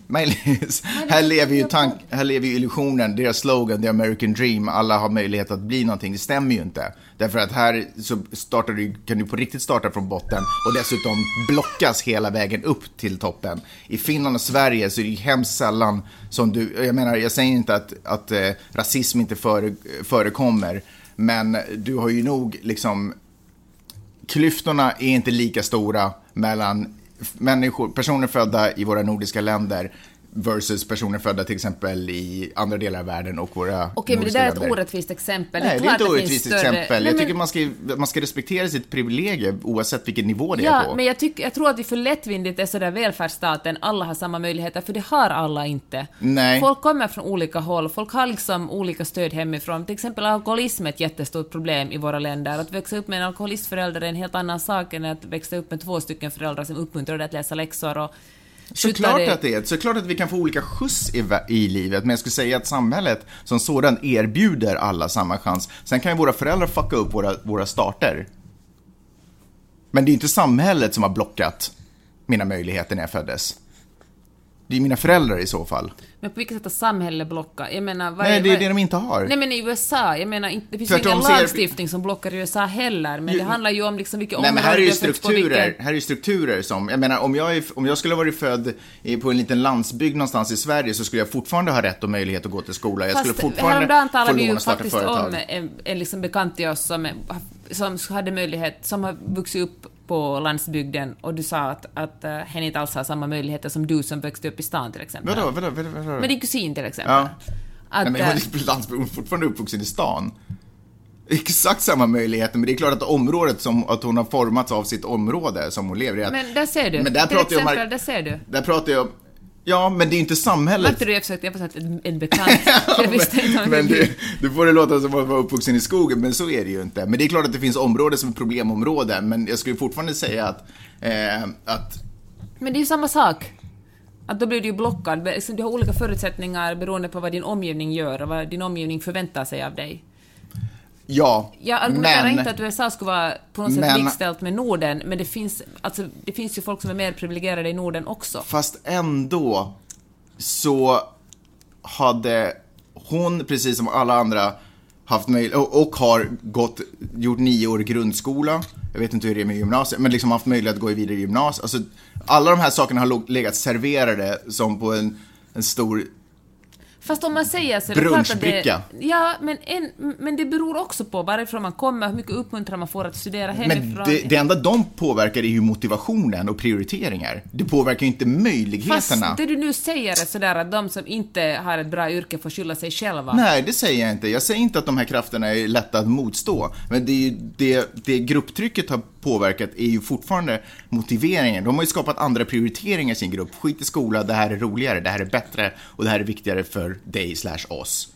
Maj-Lis, här lever ju tank, här lever ju illusionen, deras slogan, the American dream, alla har möjlighet att bli någonting. Det stämmer ju inte. Därför att här så startar du, kan du på riktigt starta från botten och dessutom blockas hela vägen upp till toppen. I Finland och Sverige så är det ju hemskt sällan som du, jag menar, jag säger inte att, att eh, rasism inte före, förekommer, men du har ju nog liksom klyftorna är inte lika stora mellan människor, personer födda i våra nordiska länder versus personer födda till exempel i andra delar av världen och våra Okej, men det där är ett orättvist exempel. Nej, det är inte finns orättvist större- exempel. Nej, Jag men- tycker man ska, man ska respektera sitt privilegium oavsett vilken nivå det är Ja, på. men jag, tycker, jag tror att vi för lättvindigt är sådär välfärdsstaten, alla har samma möjligheter, för det har alla inte. Nej. Folk kommer från olika håll, folk har liksom olika stöd hemifrån. Till exempel alkoholism är ett jättestort problem i våra länder. Att växa upp med en alkoholistförälder är en helt annan sak än att växa upp med två stycken föräldrar som uppmuntrar dig att läsa läxor och Såklart att det är. Såklart att vi kan få olika skjuts i, i livet, men jag skulle säga att samhället som sådan erbjuder alla samma chans. Sen kan ju våra föräldrar fucka upp våra, våra starter. Men det är inte samhället som har blockat mina möjligheter när jag föddes. Det är mina föräldrar i så fall. Men på vilket sätt har samhället blockat? Jag menar, vad Nej, det är det de inte har. Nej men i USA, jag menar det finns ju ingen ser- lagstiftning som blockar i USA heller, men det handlar ju om liksom vilka Nej, men här är ju strukturer. vilken- Här är ju strukturer som, jag menar om jag, är, om jag skulle ha varit född på en liten landsbygd någonstans i Sverige så skulle jag fortfarande ha rätt och möjlighet att gå till skola. Jag skulle Fast fortfarande häromdagen få talade vi lån ju och starta faktiskt företag. om en, en liksom bekant till oss som, som hade möjlighet, som har vuxit upp på landsbygden och du sa att, att uh, hen inte alls har samma möjligheter som du som växte upp i stan till exempel. Vadå, vadå, vadå? vadå? Med din kusin till exempel. Ja. Att, Nej, men jag eh, är på landsbygd, hon är fortfarande uppvuxen i stan. Exakt samma möjligheter, men det är klart att området som, att hon har formats av sitt område som hon lever i. Men där ser du. Men där till pratar jag om- exempel, där ser du. där pratar jag om, ja men det är inte Var samhället. inte du jag försökte, jag försökte en, en bekant. <laughs> jag visste inte men det. du, du får det låta som att vara uppvuxen i skogen, men så är det ju inte. Men det är klart att det finns områden som är problemområden, men jag skulle fortfarande säga att, eh, att Men det är ju samma sak. Att då blir du ju blockad. Liksom, Du har olika förutsättningar beroende på vad din omgivning gör och vad din omgivning förväntar sig av dig. Ja, Jag argumenterar men, inte att USA skulle vara på något sätt likställt med Norden, men det finns, alltså, det finns ju folk som är mer privilegierade i Norden också. Fast ändå så hade hon, precis som alla andra, haft möjlighet, och, och har gått, gjort nio år grundskola. Jag vet inte hur det är med gymnasiet, men liksom haft möjlighet att gå vidare i gymnasiet. Alltså, alla de här sakerna har legat serverade som på en, en stor Fast om man säger så... Brunchbricka. Ja, men, en, men det beror också på varifrån man kommer, hur mycket uppmuntran man får att studera Men hemifrån. det, det enda de påverkar är ju motivationen och prioriteringar. Det påverkar ju inte möjligheterna. Fast det du nu säger är sådär att de som inte har ett bra yrke får skylla sig själva. Nej, det säger jag inte. Jag säger inte att de här krafterna är lätta att motstå. Men det, är det, det grupptrycket har påverkat är ju fortfarande motiveringen. De har ju skapat andra prioriteringar i sin grupp. Skit i skola, det här är roligare, det här är bättre och det här är viktigare för dig slash oss.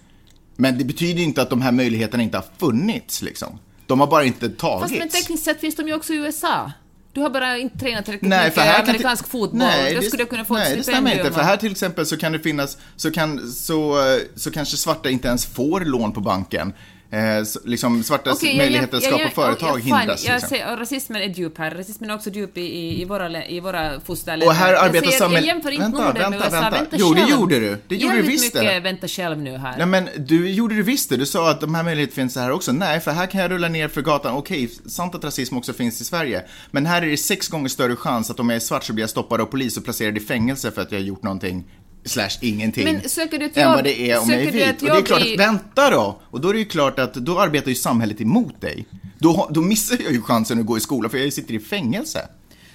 Men det betyder ju inte att de här möjligheterna inte har funnits liksom. De har bara inte tagits. Fast men tekniskt sett finns de ju också i USA. Du har bara inte tränat tillräckligt Nej, mycket för här kan amerikansk det- fotboll. Nej, Då skulle jag kunna få Nej, ett det stämmer inte. För här till exempel så kan det finnas, så, kan, så, eh, så kanske svarta inte ens får lån på banken. Eh, liksom svartas jag- möjligheter att jag- skapa jag- företag jag- fine, hindras. Jag liksom. och rasismen är djup här. Rasismen är också djup i, i, våra, i våra fosterländer. Och här Jag arbetar säger- samhäll- Jag jämför inte Vänta, Norden vänta, med USA. vänta. Vänta Jo, det gjorde du. Det gjorde du visst det. mycket vänta själv nu här. Ja, men du gjorde det visst det. Du sa att de här möjligheterna finns här också. Nej, för här kan jag rulla ner för gatan. Okej, sant att rasism också finns i Sverige. Men här är det sex gånger större chans att om jag är svart så blir jag stoppad av polis och placerad i fängelse för att jag har gjort någonting slash ingenting. Men söker du ett än jobb- vad det är om jag är vit. Och det är klart i- att, vänta då! Och då är det ju klart att då arbetar ju samhället emot dig. Då, då missar jag ju chansen att gå i skola för jag sitter i fängelse.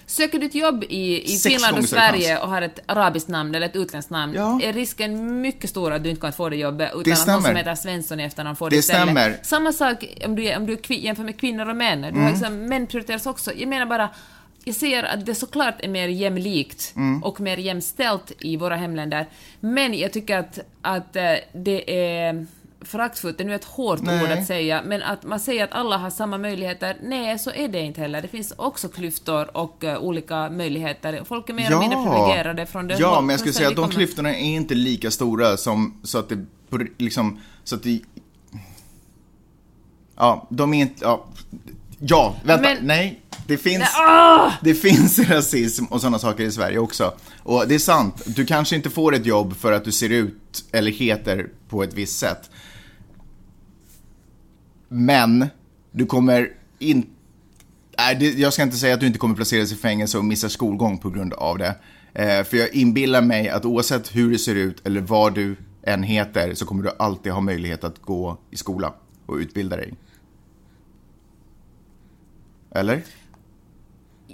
Söker du ett jobb i, i Finland och Sverige och har ett arabiskt namn eller ett utländskt namn, Ja. är risken mycket stor att du inte kan få det jobbet utan Det att någon som heter Svensson i efternamn får det, Det istället. stämmer. Samma sak om du, om du jämför med kvinnor och män. Du Mm. liksom, män prioriteras också. Jag menar bara, jag ser att det såklart är mer jämlikt Mm. och mer jämställt i våra hemländer, men jag tycker att, att eh, det är föraktfullt, det är nu ett hårt Nej. ord att säga, men att man säger att alla har samma möjligheter, nej så är det inte heller. Det finns också klyftor och eh, olika möjligheter. Folk är mer eller mindre privilegierade från det Ja, men jag skulle säga att de kommer. klyftorna är inte lika stora som så att det liksom, så att det Ja, de är inte, ja, ja vänta, Men- nej. Det finns, ah! det finns <laughs> rasism och sådana saker i Sverige också. Och det är sant, du kanske inte får ett jobb för att du ser ut eller heter på ett visst sätt. Men du kommer inte Nej, det, jag ska inte säga att du inte kommer placeras i fängelse och missa skolgång på grund av det. Eh, för jag inbillar mig att oavsett hur det ser ut eller vad du än heter så kommer du alltid ha möjlighet att gå i skola och utbilda dig. Eller?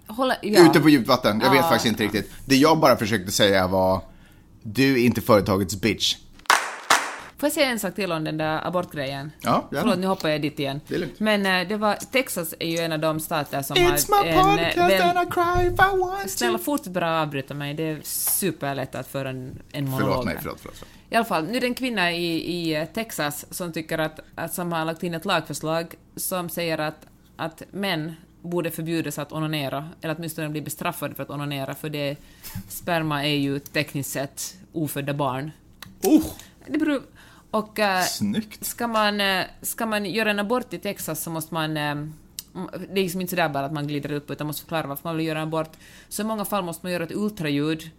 Hålla, ja. Ute på djupt vatten, jag vet faktiskt inte riktigt. Det jag bara försökte säga var Du är inte företagets bitch. Får jag säga en sak till om den där abortgrejen? Ja, gärna. Förlåt, nu hoppar jag dit igen. Det. Men eh, det var, Texas är ju en av de stater som It's har my en... eh, podcast väl- and I cry if I want Snälla, fortsätt bara avbryta mig. Det är superlätt att föra en, en monolog Förlåt mig, förlåt, förlåt. förlåt. I alla fall, nu är det en kvinna i, i eh, Texas som tycker att, att, som har lagt in ett lagförslag som säger att, att män borde förbjudas att onanera, eller åtminstone bli bestraffade för att onanera, för det, sperma är ju tekniskt sett ofödda barn. Oh, Det beror, och eh, snyggt. ska man, eh, ska man göra en abort i Texas så måste man... eh, Det är liksom inte sådär bara att man glider upp, utan man måste förklara varför man vill göra en abort. Så i många fall måste man göra ett ultraljud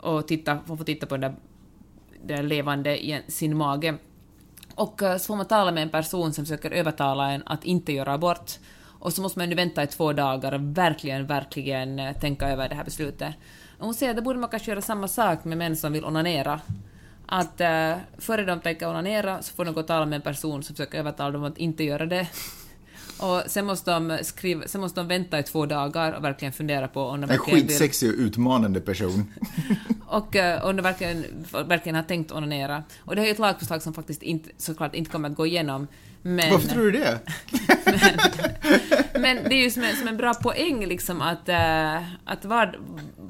och titta, man får titta på den där, där levande i sin mage. Och så får man tala med en person som försöker övertala en att inte göra abort. Och så måste man nu vänta i två dagar och verkligen, verkligen eh, tänka över det här beslutet. Och hon säger att det borde man kanske göra samma sak med män som vill onanera. Att eh, före de tänker onanera så får de gå och tala med en person som försöker övertala dem att inte göra det. <laughs> Och sen måste de, skriva, sen måste de vänta i två dagar och verkligen fundera på om de En verkligen vill... skitsexig och utmanande person. <laughs> Och eh, om de verkligen, verkligen har tänkt onanera. Och det här är ju ett lagförslag som faktiskt inte, såklart inte kommer att gå igenom. Men, Varför tror du det? <laughs> men det är ju som en, som en bra poäng liksom att, eh, att vad...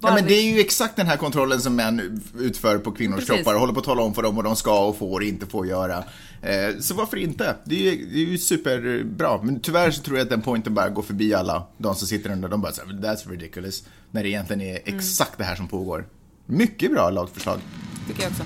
Ja, men det är ju exakt den här kontrollen som män utför på kvinnors Precis. kroppar och håller på att tala om för dem vad de ska och får och inte får göra. Eh, så varför inte? Det är, ju- det är ju superbra. Men tyvärr så tror jag att den pointen bara går förbi alla. De som sitter under, de bara säger that's ridiculous. När det egentligen är Mm. exakt det här som pågår. Mycket bra lagförslag. tycker jag också.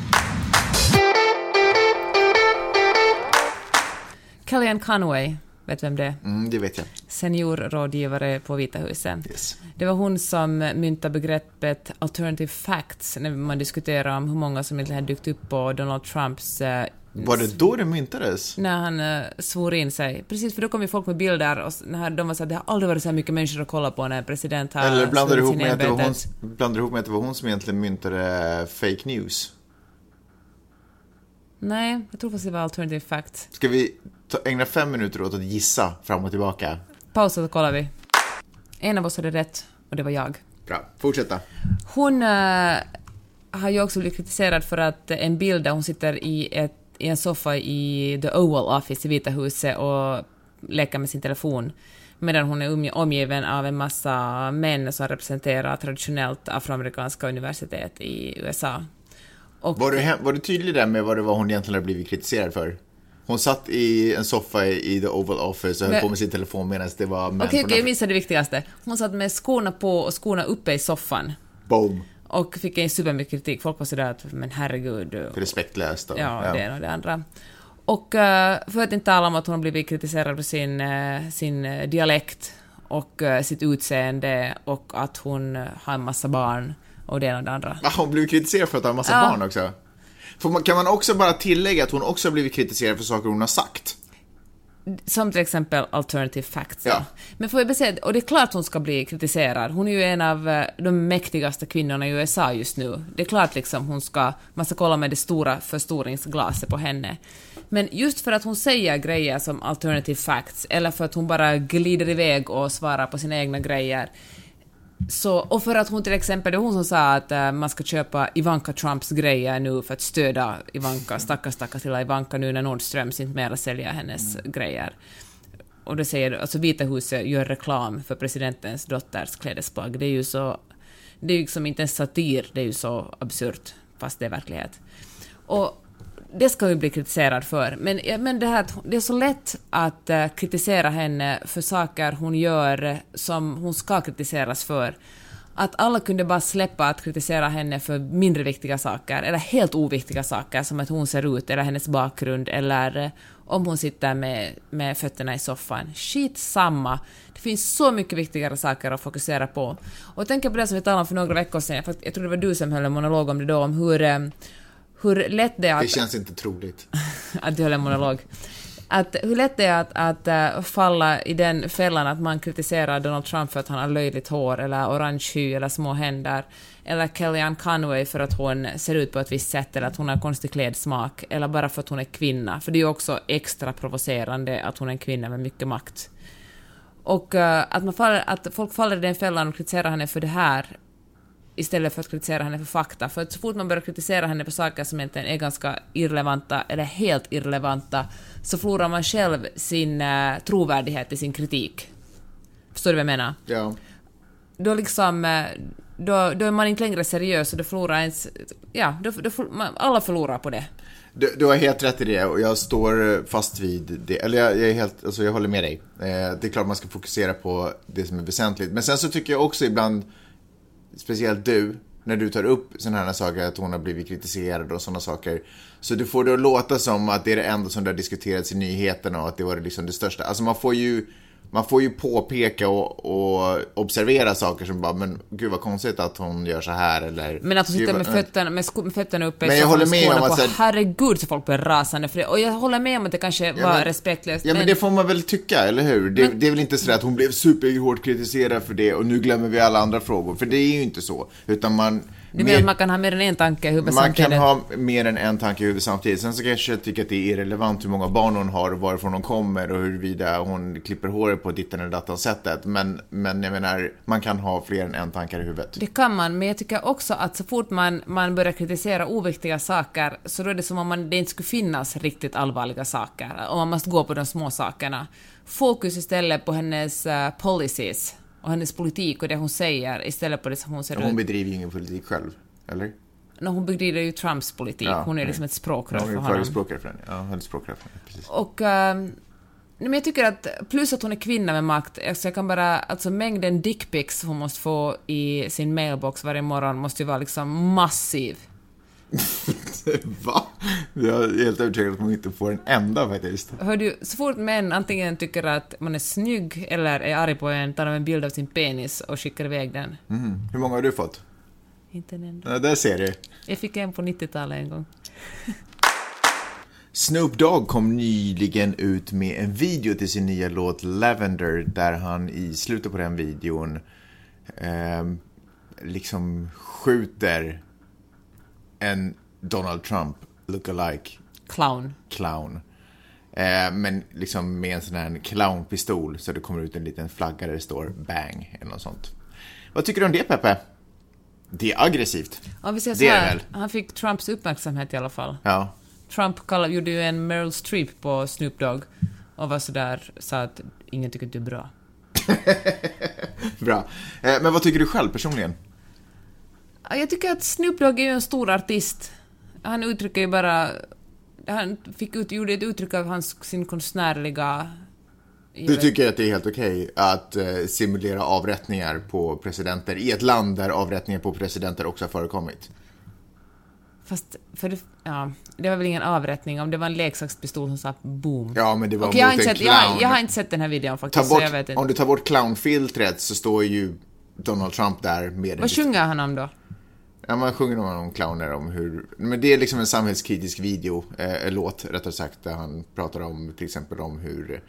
Kellyanne Conway, vet vem det är? Mm, det vet jag. Seniorrådgivare på Vita huset. Yes. Det var hon som myntade begreppet alternative facts när man diskuterar om hur många som inte hade dykt upp på Donald Trumps eh, Var det då det myntades? när han uh, svor in sig. Precis, för då kom ju folk med bilder och när de var så att det har aldrig varit så här mycket människor att kolla på när en president har Eller blandar ihop med att det var hon, ämbetet. blandar du ihop med att det var hon som egentligen myntade fake news? Nej, jag tror faktiskt det var alternative facts. Ska vi ägna fem minuter åt att gissa fram och tillbaka? Pausa så kollar vi. En av oss hade rätt och det var jag. Bra, fortsätta. Hon eh, har ju också blivit kritiserad för att en bild där hon sitter i, ett, i en soffa i The Oval Office i Vita huset och leker med sin telefon medan hon är omgiven av en massa män som representerar traditionellt afroamerikanska universitet i USA. Och, Var du, var du tydlig där med vad det var hon egentligen hade blivit kritiserad för? Hon satt i en soffa i The Oval Office och höll Men- på med sin telefon medan det var män Okej, från okej, jag missade det viktigaste. Hon satt med skorna på och skorna uppe i soffan Boom. och fick en supermycket kritik. Folk var sådär att men herregud, Respektlöst. Och, Ja, det ena och det andra. Och eh, för att inte tala om att hon har blivit kritiserad för sin, eh, sin eh, dialekt och sitt utseende och att hon har en massa barn och det ena och det andra. Ah, hon blev kritiserad för att ha en massa Ja. barn också. Man, kan man också bara tillägga att hon också har blivit kritiserad för saker hon har sagt? Som till exempel alternative facts. Ja. Men får jag bara säga, och det är klart hon ska bli kritiserad. Hon är ju en av eh, de mäktigaste kvinnorna i USA just nu. Det är klart liksom hon ska, man ska kolla med det stora förstoringsglaset på henne. Men just för att hon säger grejer som alternative facts, eller för att hon bara glider iväg och svarar på sina egna grejer, så, och för att hon till exempel, det var hon som sa att äh, man ska köpa Ivanka Trumps grejer nu för att stödja Ivanka, stackars stackars lilla Ivanka nu när Nordströms inte mera säljer hennes grejer. Och det säger, alltså Vita huset gör reklam för presidentens dotters klädesplagg. Det är ju så, det är ju liksom inte ens satir, det är ju så absurt, fast det är verklighet. Och det ska hon ju bli kritiserad för. Men, men det, här, det är så lätt att eh, kritisera henne för saker hon gör som hon ska kritiseras för. Att alla kunde bara släppa att kritisera henne för mindre viktiga saker, eller helt oviktiga saker, som att hon ser ut, eller hennes bakgrund, eller eh, om hon sitter med, med fötterna i soffan. Skit samma. Det finns så mycket viktigare saker att fokusera på. Och jag tänker på det som vi talade om för några veckor sedan, för jag tror det var du som höll en monolog om det då, om hur, eh, hur lätt det är att Det känns inte troligt. <laughs> att du höll en monolog. Att, hur lätt det är att, att äh, falla i den fällan att man kritiserar Donald Trump för att han har löjligt hår, eller orange hy, eller små händer, eller Kellyanne Conway för att hon ser ut på ett visst sätt, eller att hon har konstig klädsmak, eller bara för att hon är kvinna. För det är ju också extra provocerande att hon är en kvinna med mycket makt. Och äh, att, man faller, att folk faller i den fällan och kritiserar henne för det här istället för att kritisera henne för fakta. För att så fort man börjar kritisera henne för saker som egentligen är ganska irrelevanta, eller helt irrelevanta, så förlorar man själv sin uh, trovärdighet i sin kritik. Förstår du vad jag menar? Ja. Då liksom... Uh, då, då är man inte längre seriös och då förlorar ens... Ja, då, då, alla förlorar på det. Du, du, har helt rätt i det och jag står fast vid det. Eller jag, jag är helt, alltså jag håller med dig. Eh, det är klart man ska fokusera på det som är väsentligt. Men sen så tycker jag också ibland, speciellt du, när du tar upp sådana här saker, att hon har blivit kritiserad och sådana saker. Så du får det att låta som att det är det enda som det har diskuterats i nyheterna och att det var liksom det största. Alltså man får ju man får ju påpeka och, och, observera saker som bara, men gud vad konstigt att hon gör så här eller... Men att hon sitter med fötterna, med, sko, med fötterna uppe men jag håller med om att... På, herregud så folk blir rasande för det. Och jag håller med om att det kanske ja, var men, respektlöst. Ja men, men, det får man väl tycka, eller hur? Det, men, det är väl inte så att hon blev superhårt kritiserad för det och nu glömmer vi alla andra frågor. För det är ju inte så. Utan man du menar att man kan ha mer än en tanke i huvudet man samtidigt? Man kan ha mer än en tanke i huvudet samtidigt. Sen så kanske jag tycker att det är irrelevant hur många barn hon har och varifrån de kommer och huruvida hon klipper håret på ditten eller dattan sättet. Men, men jag menar, man kan ha fler än en tanke i huvudet. Det kan man, men jag tycker också att så fort man, man börjar kritisera oviktiga saker så då är det som om man, det inte skulle finnas riktigt allvarliga saker. Och man måste gå på de små sakerna. Fokus istället på hennes uh, policies och hennes politik och det hon säger istället på det som hon ser ut. Hon bedriver ju ingen politik själv, eller? No, hon bedriver ju Trumps politik. Ja, hon är liksom ett språkrör för honom. Hon är förespråkare för henne. Ja, hon är språkrör för henne, precis. Och... Uh, men jag tycker att, plus att hon är kvinna med makt, alltså jag kan bara, alltså mängden dickpics hon måste få i sin mailbox varje morgon måste ju vara liksom massiv. <laughs> Va? Jag är helt övertygad att man inte får en enda faktiskt. Hör du, så fort män antingen tycker att man är snygg eller är arg på en tar de en bild av sin penis och skickar iväg den. Mm. Hur många har du fått? Inte en enda. Ja, där ser du. Jag fick en på 90-talet en gång. <laughs> Snoop Dogg kom nyligen ut med en video till sin nya låt Lavender där han i slutet på den videon eh, liksom skjuter en Donald Trump lookalike clown. clown. Eh, men liksom med en sån här clownpistol så det kommer ut en liten flagga där det står bang eller något sånt. Vad tycker du om det Peppe? Det är aggressivt. Ja, vi säger så här, han fick Trumps uppmärksamhet i alla fall. Ja. Trump kallade, gjorde ju en Meryl Streep på Snoop Dogg och var sådär, sa att ingen tycker att du är bra. <laughs> bra. Eh, men vad tycker du själv personligen? Jag tycker att Snoop Dogg är ju en stor artist. Han uttrycker ju bara... Han fick ut, gjorde ett uttryck av hans, sin konstnärliga... Du tycker att det är helt okej okay att uh, simulera avrättningar på presidenter i ett land där avrättningar på presidenter också har förekommit? Fast, för det, ja, det var väl ingen avrättning om det var en leksakspistol som sa boom. Ja, men det var okay, jag en sett, clown. Jag, jag, har inte sett den här videon faktiskt, bort, så jag vet inte. Om du tar bort clownfiltret så står ju Donald Trump där med Vad sjunger han om då? Ja, man sjunger om, om clowner, om hur... Men det är liksom en samhällskritisk video, eh, låt rättare sagt, där han pratar om till exempel om hur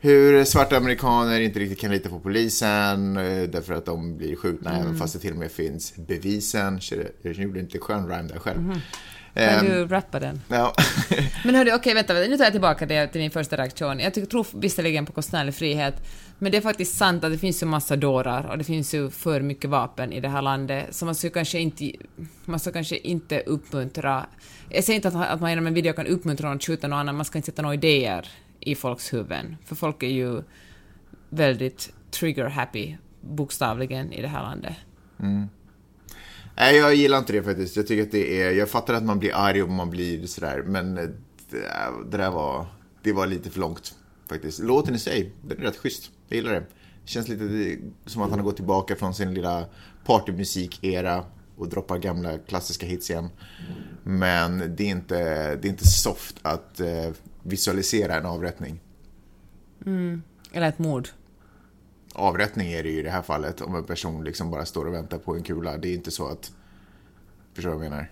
hur svarta amerikaner inte riktigt kan lita på polisen eh, därför att de blir skjutna mm. även fast det till och med finns bevisen. Jag gjorde inte skön rhyme där själv. Mm. Kan du rappa den? Ja. <laughs> men hörru, okej, okay, vänta, nu tar jag tillbaka det till min första reaktion. Jag tror visserligen på konstnärlig frihet, men det är faktiskt sant att det finns ju massa dårar och det finns ju för mycket vapen i det här landet, så man ska kanske inte, man ska kanske inte uppmuntra... Jag säger inte att, att man genom en video kan uppmuntra någon att skjuta någon annan, man ska inte sätta några idéer i folks huvuden, för folk är ju väldigt trigger-happy, bokstavligen, i det här landet. Mm. Nej, jag gillar inte det faktiskt. Jag tycker att det är, jag fattar att man blir arg och man blir sådär, men det, det där var, det var lite för långt faktiskt. Låten i sig, den är rätt schysst. Jag gillar det. Det känns lite som att han har gått tillbaka från sin lilla partymusik-era och droppar gamla klassiska hits igen. Men det är inte, det är inte soft att eh, visualisera en avrättning. Mm. Eller ett mord. Avrättning är det ju i det här fallet om en person liksom bara står och väntar på en kula. Det är inte så att... Förstår du vad jag menar?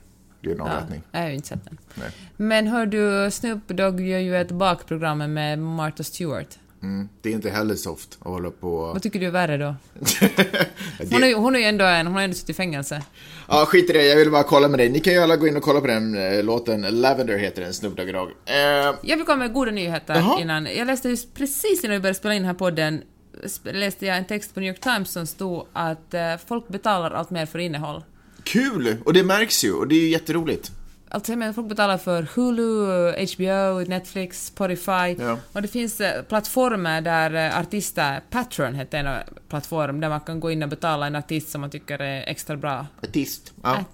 Det är avrättning. Ja, jag har ju inte sett den. Nej. Men hör du, Snoop Dogg gör ju ett bakprogram med Martha Stewart. Mm, det är inte heller soft att hålla på... Vad tycker du är värre då? <laughs> hon, är, hon är ju ändå en, hon har ändå suttit i fängelse. Ja, skit i det. Jag vill bara kolla med dig. Ni kan ju alla gå in och kolla på den äh, låten. Lavender heter den, Snoop Dogg. Äh... Jag vill komma med goda nyheter Jaha. innan. Jag läste just precis innan vi började spela in den här podden läste jag en text på New York Times som stod att eh, folk betalar allt mer för innehåll. Kul! Och det märks ju, och det är ju jätteroligt. Alltså menar, folk betalar för Hulu, HBO, Netflix, Spotify. Ja. Och det finns eh, plattformar där eh, artister, Patreon heter en plattform, där man kan gå in och betala en artist som man tycker är extra bra. Artist. Ja.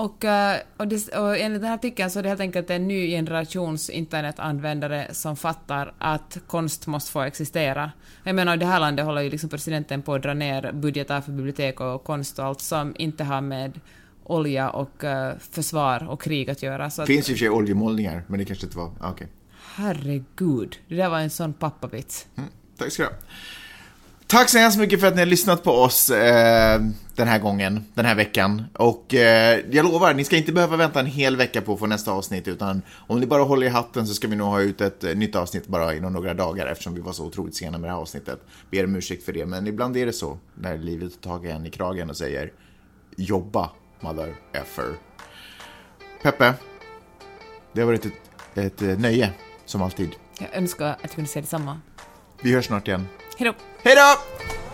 Och, eh, och, det, och enligt den här artikeln så är det helt enkelt en ny generations internetanvändare som fattar att konst måste få existera. Jag menar, i det här landet håller ju liksom presidenten på att dra ner budgetar för bibliotek och konst och allt som inte har med olja och eh, försvar och krig att göra. Så att, finns ju i och för sig oljemålningar, men det kanske inte var... ah, Okej. herregud, det där var en sån pappavits. Mm, tack ska du ha. Tack så hemskt mycket för att ni har lyssnat på oss eh, den här gången, den här veckan. Och eh, jag lovar, ni ska inte behöva vänta en hel vecka på att få nästa avsnitt, utan om ni bara håller i hatten så ska vi nog ha ut ett eh, nytt avsnitt bara inom några dagar eftersom vi var så otroligt sena med det här avsnittet. Ber om ursäkt för det, men ibland är det så när livet tar tag i en i kragen och säger jobba, mother effer. Peppe, det har varit ett, ett eh, nöje, som alltid. Jag önskar att jag kunde säga detsamma. Vi hörs snart igen. Hejdå! Hej då!